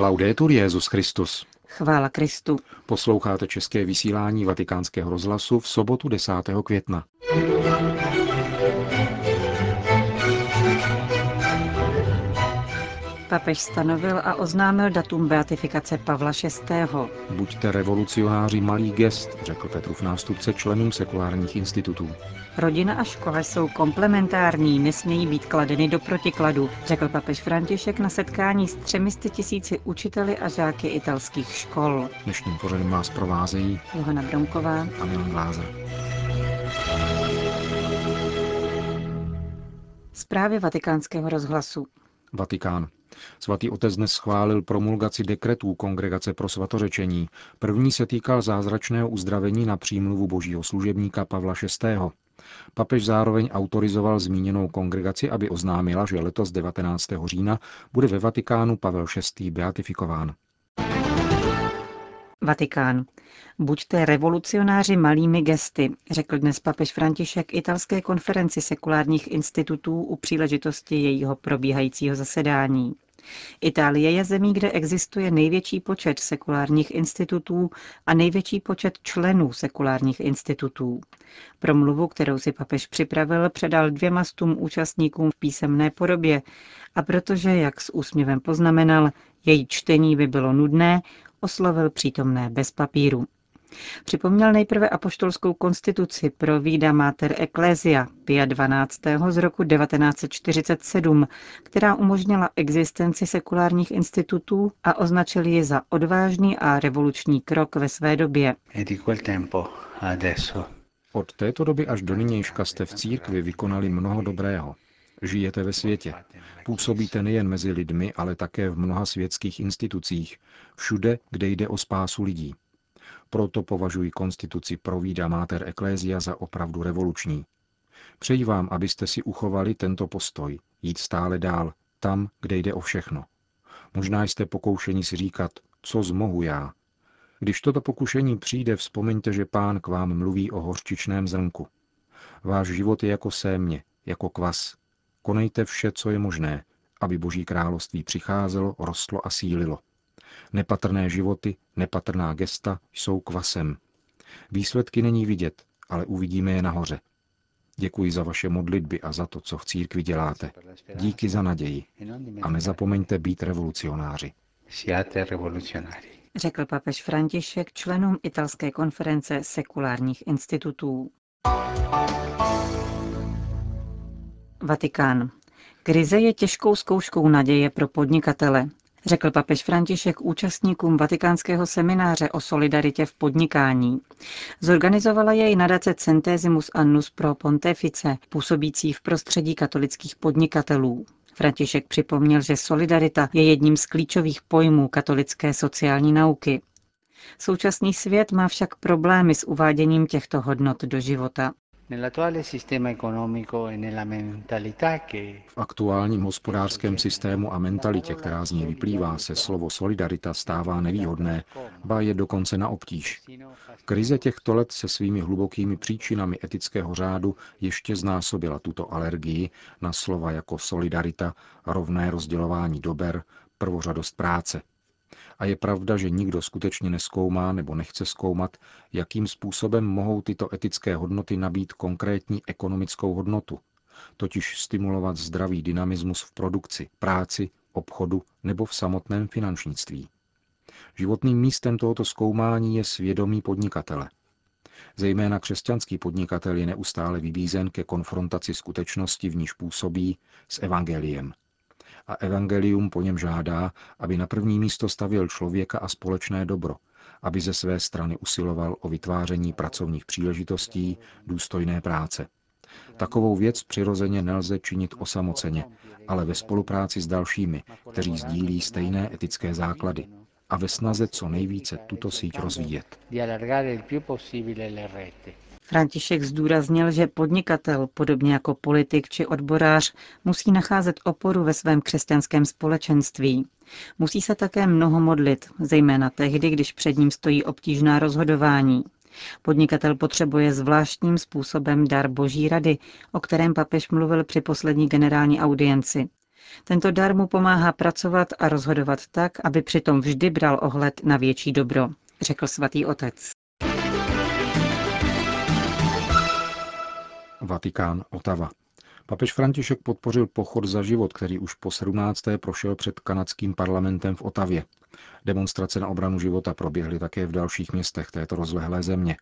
Laudetur Jezus Christus. Chvála Kristu. Posloucháte české vysílání Vatikánského rozhlasu v sobotu 10. května. Papež stanovil a oznámil datum beatifikace Pavla VI. Buďte revolucionáři malý gest, řekl Petrův nástupce členům sekulárních institutů. Rodina a škola jsou komplementární, nesmějí být kladeny do protikladu, řekl papež František na setkání s třemi tisíci učiteli a žáky italských škol. Dnešním pořadem vás provázejí Johana Bronková a Milan Glázer. Zprávy vatikánského rozhlasu. Vatikán. Svatý otec dnes schválil promulgaci dekretů Kongregace pro svatořečení. První se týkal zázračného uzdravení na přímluvu božího služebníka Pavla VI. Papež zároveň autorizoval zmíněnou kongregaci, aby oznámila, že letos 19. října bude ve Vatikánu Pavel VI. beatifikován. Vatikán. Buďte revolucionáři malými gesty, řekl dnes papež František italské konferenci sekulárních institutů u příležitosti jejího probíhajícího zasedání. Itálie je zemí, kde existuje největší počet sekulárních institutů a největší počet členů sekulárních institutů. Promluvu, kterou si papež připravil, předal dvěma stům účastníkům v písemné podobě a protože, jak s úsměvem poznamenal, její čtení by bylo nudné, oslovil přítomné bez papíru. Připomněl nejprve apoštolskou konstituci pro Vida Mater Ecclesia Pia 12. z roku 1947, která umožnila existenci sekulárních institutů a označil ji za odvážný a revoluční krok ve své době. Od této doby až do nynějška jste v církvi vykonali mnoho dobrého. Žijete ve světě. Působíte nejen mezi lidmi, ale také v mnoha světských institucích, všude, kde jde o spásu lidí. Proto považuji konstituci Provída Mater Ecclesia za opravdu revoluční. Přeji vám, abyste si uchovali tento postoj, jít stále dál, tam, kde jde o všechno. Možná jste pokoušeni si říkat, co zmohu já. Když toto pokušení přijde, vzpomeňte, že pán k vám mluví o hořčičném zrnku. Váš život je jako sémě, jako kvas. Konejte vše, co je možné, aby Boží království přicházelo, rostlo a sílilo. Nepatrné životy, nepatrná gesta jsou kvasem. Výsledky není vidět, ale uvidíme je nahoře. Děkuji za vaše modlitby a za to, co v církvi děláte. Díky za naději. A nezapomeňte být revolucionáři. Řekl papež František členům italské konference sekulárních institutů. Vatikán. Krize je těžkou zkouškou naděje pro podnikatele, řekl papež František účastníkům vatikánského semináře o solidaritě v podnikání. Zorganizovala jej nadace Centesimus Annus pro Pontefice, působící v prostředí katolických podnikatelů. František připomněl, že solidarita je jedním z klíčových pojmů katolické sociální nauky. Současný svět má však problémy s uváděním těchto hodnot do života. V aktuálním hospodářském systému a mentalitě, která z něj vyplývá, se slovo solidarita stává nevýhodné, ba je dokonce na obtíž. Krize těchto let se svými hlubokými příčinami etického řádu ještě znásobila tuto alergii na slova jako solidarita, rovné rozdělování dober, prvořadost práce – a je pravda, že nikdo skutečně neskoumá nebo nechce zkoumat, jakým způsobem mohou tyto etické hodnoty nabít konkrétní ekonomickou hodnotu, totiž stimulovat zdravý dynamismus v produkci, práci, obchodu nebo v samotném finančnictví. Životným místem tohoto zkoumání je svědomí podnikatele. Zejména křesťanský podnikatel je neustále vybízen ke konfrontaci skutečnosti, v níž působí, s evangeliem – a evangelium po něm žádá, aby na první místo stavil člověka a společné dobro, aby ze své strany usiloval o vytváření pracovních příležitostí, důstojné práce. Takovou věc přirozeně nelze činit osamoceně, ale ve spolupráci s dalšími, kteří sdílí stejné etické základy a ve snaze co nejvíce tuto síť rozvíjet. František zdůraznil, že podnikatel, podobně jako politik či odborář, musí nacházet oporu ve svém křesťanském společenství. Musí se také mnoho modlit, zejména tehdy, když před ním stojí obtížná rozhodování. Podnikatel potřebuje zvláštním způsobem dar boží rady, o kterém papež mluvil při poslední generální audienci. Tento dar mu pomáhá pracovat a rozhodovat tak, aby přitom vždy bral ohled na větší dobro, řekl svatý otec. Vatikán, Otava. Papež František podpořil pochod za život, který už po 17. prošel před kanadským parlamentem v Otavě. Demonstrace na obranu života proběhly také v dalších městech této rozlehlé země.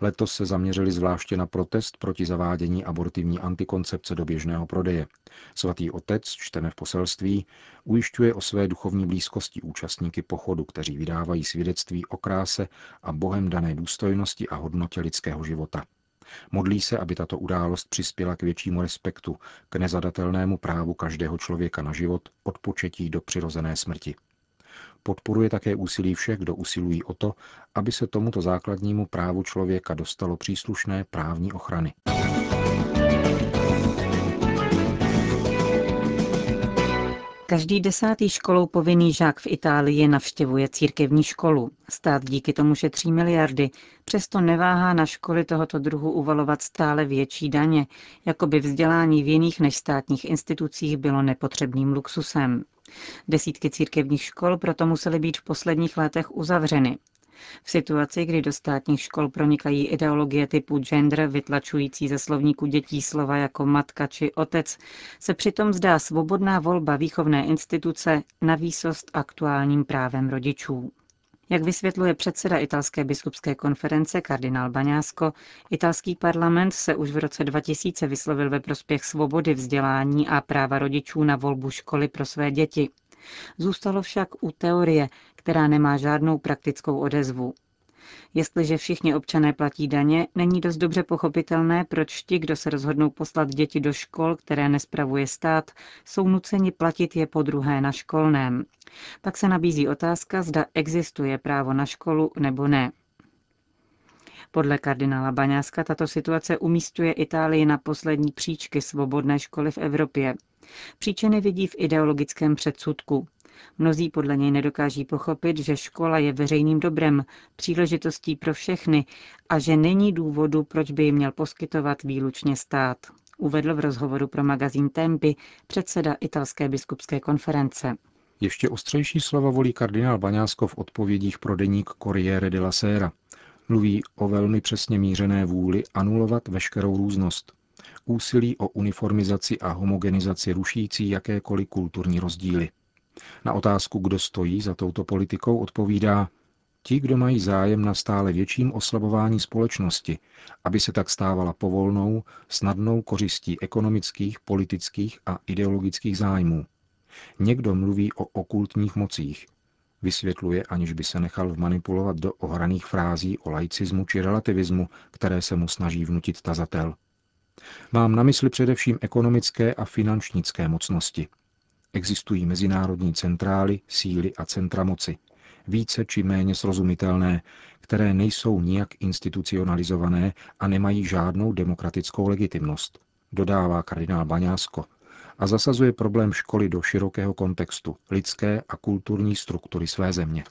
Letos se zaměřili zvláště na protest proti zavádění abortivní antikoncepce do běžného prodeje. Svatý otec, čteme v poselství, ujišťuje o své duchovní blízkosti účastníky pochodu, kteří vydávají svědectví o kráse a bohem dané důstojnosti a hodnotě lidského života. Modlí se, aby tato událost přispěla k většímu respektu, k nezadatelnému právu každého člověka na život od početí do přirozené smrti. Podporuje také úsilí všech, kdo usilují o to, aby se tomuto základnímu právu člověka dostalo příslušné právní ochrany. Každý desátý školou povinný žák v Itálii navštěvuje církevní školu. Stát díky tomu šetří miliardy, přesto neváhá na školy tohoto druhu uvalovat stále větší daně, jako by vzdělání v jiných než státních institucích bylo nepotřebným luxusem. Desítky církevních škol proto musely být v posledních letech uzavřeny. V situaci, kdy do státních škol pronikají ideologie typu gender, vytlačující ze slovníku dětí slova jako matka či otec, se přitom zdá svobodná volba výchovné instituce na výsost aktuálním právem rodičů. Jak vysvětluje předseda italské biskupské konference kardinál Baňásko, italský parlament se už v roce 2000 vyslovil ve prospěch svobody vzdělání a práva rodičů na volbu školy pro své děti. Zůstalo však u teorie, která nemá žádnou praktickou odezvu. Jestliže všichni občané platí daně, není dost dobře pochopitelné, proč ti, kdo se rozhodnou poslat děti do škol, které nespravuje stát, jsou nuceni platit je po druhé na školném. Pak se nabízí otázka, zda existuje právo na školu nebo ne. Podle kardinála Baňáska tato situace umístuje Itálii na poslední příčky svobodné školy v Evropě. Příčiny vidí v ideologickém předsudku. Mnozí podle něj nedokáží pochopit, že škola je veřejným dobrem, příležitostí pro všechny a že není důvodu, proč by ji měl poskytovat výlučně stát. Uvedl v rozhovoru pro magazín Tempy předseda italské biskupské konference. Ještě ostřejší slova volí kardinál Baňásko v odpovědích pro deník Corriere della Sera. Mluví o velmi přesně mířené vůli anulovat veškerou různost. Úsilí o uniformizaci a homogenizaci rušící jakékoliv kulturní rozdíly. Na otázku, kdo stojí za touto politikou, odpovídá ti, kdo mají zájem na stále větším oslabování společnosti, aby se tak stávala povolnou, snadnou kořistí ekonomických, politických a ideologických zájmů. Někdo mluví o okultních mocích. Vysvětluje, aniž by se nechal vmanipulovat do ohraných frází o laicismu či relativismu, které se mu snaží vnutit tazatel. Mám na mysli především ekonomické a finančnické mocnosti – Existují mezinárodní centrály, síly a centra moci, více či méně srozumitelné, které nejsou nijak institucionalizované a nemají žádnou demokratickou legitimnost, dodává kardinál Baňásko a zasazuje problém školy do širokého kontextu lidské a kulturní struktury své země.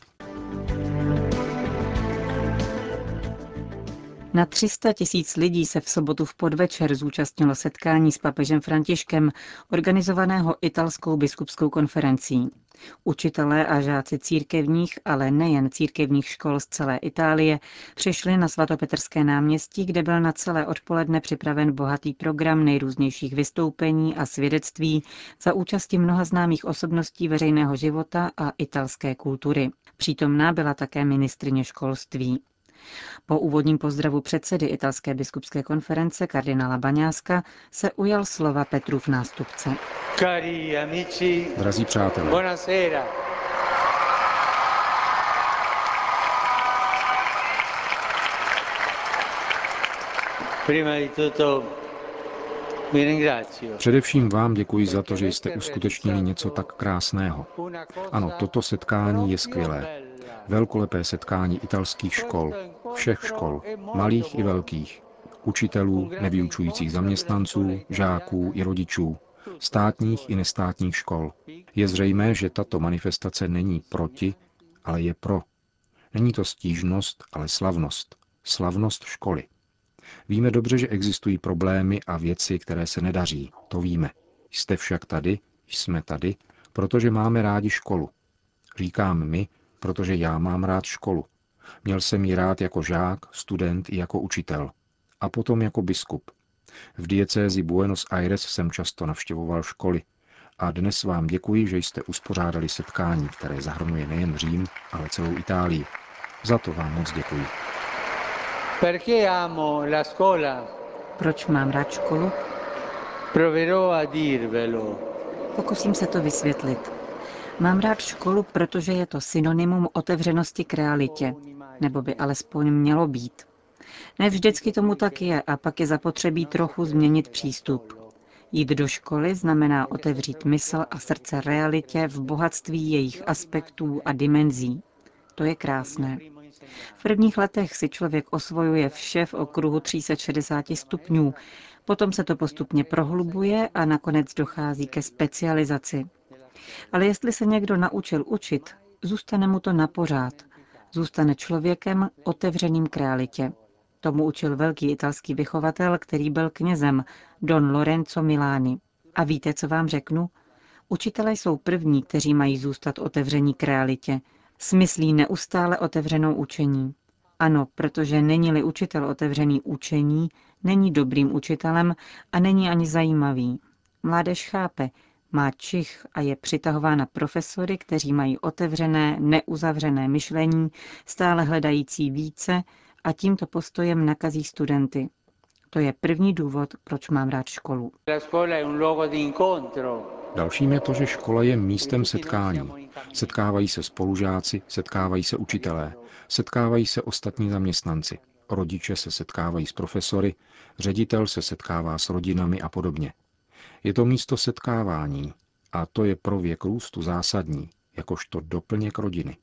Na 300 tisíc lidí se v sobotu v podvečer zúčastnilo setkání s papežem Františkem, organizovaného italskou biskupskou konferencí. Učitelé a žáci církevních, ale nejen církevních škol z celé Itálie přišli na svatopetrské náměstí, kde byl na celé odpoledne připraven bohatý program nejrůznějších vystoupení a svědectví za účasti mnoha známých osobností veřejného života a italské kultury. Přítomná byla také ministrině školství. Po úvodním pozdravu předsedy italské biskupské konference kardinála Baňáska se ujal slova Petrův nástupce. Cari amici, Drazí přátelé, buonasera. Prima di tutto Především vám děkuji za to, že jste uskutečnili něco tak krásného. Ano, toto setkání je skvělé. Velkolepé setkání italských škol, všech škol, malých i velkých, učitelů, nevyučujících zaměstnanců, žáků i rodičů, státních i nestátních škol. Je zřejmé, že tato manifestace není proti, ale je pro. Není to stížnost, ale slavnost. Slavnost školy. Víme dobře, že existují problémy a věci, které se nedaří. To víme. Jste však tady, Jsme tady, protože máme rádi školu. Říkám my, protože já mám rád školu. Měl jsem ji rád jako žák, student i jako učitel. A potom jako biskup. V diecézi Buenos Aires jsem často navštěvoval školy. A dnes vám děkuji, že jste uspořádali setkání, které zahrnuje nejen Řím, ale celou Itálii. Za to vám moc děkuji. Proč mám rád školu? Pokusím se to vysvětlit. Mám rád školu, protože je to synonymum otevřenosti k realitě, nebo by alespoň mělo být. Ne vždycky tomu tak je a pak je zapotřebí trochu změnit přístup. Jít do školy znamená otevřít mysl a srdce realitě v bohatství jejich aspektů a dimenzí. To je krásné. V prvních letech si člověk osvojuje vše v okruhu 360 stupňů, potom se to postupně prohlubuje a nakonec dochází ke specializaci. Ale jestli se někdo naučil učit, zůstane mu to na pořád. Zůstane člověkem otevřeným k realitě. Tomu učil velký italský vychovatel, který byl knězem, Don Lorenzo Milani. A víte, co vám řeknu? Učitelé jsou první, kteří mají zůstat otevření k realitě. Smyslí neustále otevřenou učení. Ano, protože není-li učitel otevřený učení, není dobrým učitelem a není ani zajímavý. Mládež chápe, má čich a je přitahována profesory, kteří mají otevřené, neuzavřené myšlení, stále hledající více a tímto postojem nakazí studenty. To je první důvod, proč mám rád školu. Dalším je to, že škola je místem setkání. Setkávají se spolužáci, setkávají se učitelé, setkávají se ostatní zaměstnanci. Rodiče se setkávají s profesory, ředitel se setkává s rodinami a podobně. Je to místo setkávání a to je pro věk růstu zásadní, jakožto doplněk rodiny.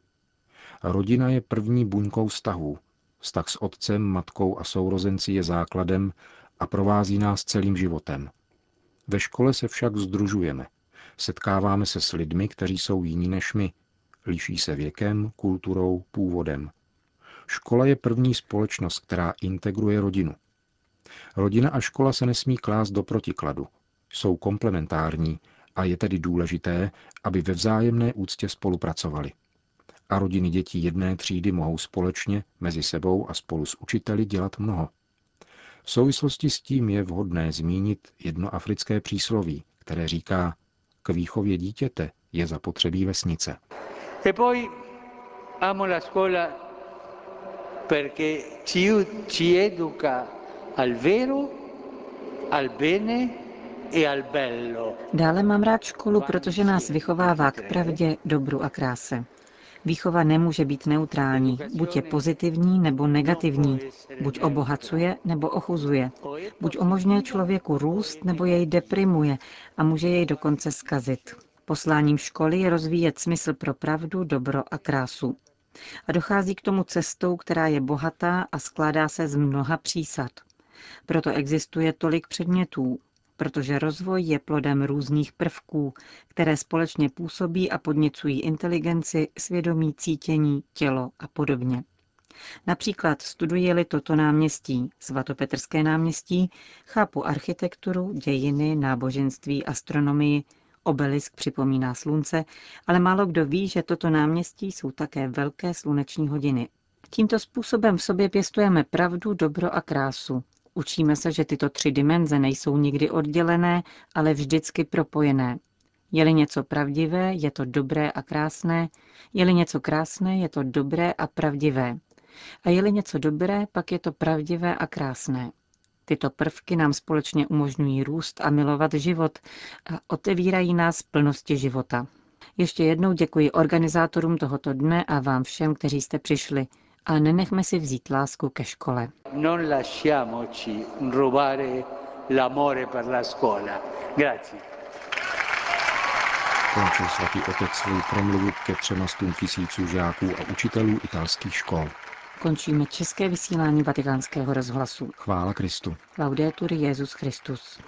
Rodina je první buňkou vztahů. Vztah s otcem, matkou a sourozenci je základem a provází nás celým životem. Ve škole se však združujeme. Setkáváme se s lidmi, kteří jsou jiní než my. Liší se věkem, kulturou, původem. Škola je první společnost, která integruje rodinu. Rodina a škola se nesmí klást do protikladu, jsou komplementární a je tedy důležité, aby ve vzájemné úctě spolupracovali. A rodiny dětí jedné třídy mohou společně, mezi sebou a spolu s učiteli dělat mnoho. V souvislosti s tím je vhodné zmínit jedno africké přísloví, které říká, k výchově dítěte je zapotřebí vesnice. La ci educa al vero, al bene Dále mám rád školu, protože nás vychovává k pravdě, dobru a kráse. Výchova nemůže být neutrální, buď je pozitivní nebo negativní, buď obohacuje nebo ochuzuje, buď umožňuje člověku růst nebo jej deprimuje a může jej dokonce skazit. Posláním školy je rozvíjet smysl pro pravdu, dobro a krásu. A dochází k tomu cestou, která je bohatá a skládá se z mnoha přísad. Proto existuje tolik předmětů, protože rozvoj je plodem různých prvků, které společně působí a podněcují inteligenci, svědomí, cítění, tělo a podobně. Například studuje-li toto náměstí, svatopetrské náměstí, chápu architekturu, dějiny, náboženství, astronomii, obelisk připomíná slunce, ale málo kdo ví, že toto náměstí jsou také velké sluneční hodiny. Tímto způsobem v sobě pěstujeme pravdu, dobro a krásu, Učíme se, že tyto tři dimenze nejsou nikdy oddělené, ale vždycky propojené. Je-li něco pravdivé, je to dobré a krásné, je-li něco krásné, je to dobré a pravdivé. A je-li něco dobré, pak je to pravdivé a krásné. Tyto prvky nám společně umožňují růst a milovat život a otevírají nás plnosti života. Ještě jednou děkuji organizátorům tohoto dne a vám všem, kteří jste přišli a nenechme si vzít lásku ke škole. Non lasciamoci rubare l'amore per la scuola. Grazie. Končil svatý otec svou promluvu ke třema tisíců žáků a učitelů italských škol. Končíme české vysílání vatikánského rozhlasu. Chvála Kristu. Laudetur Jezus Christus.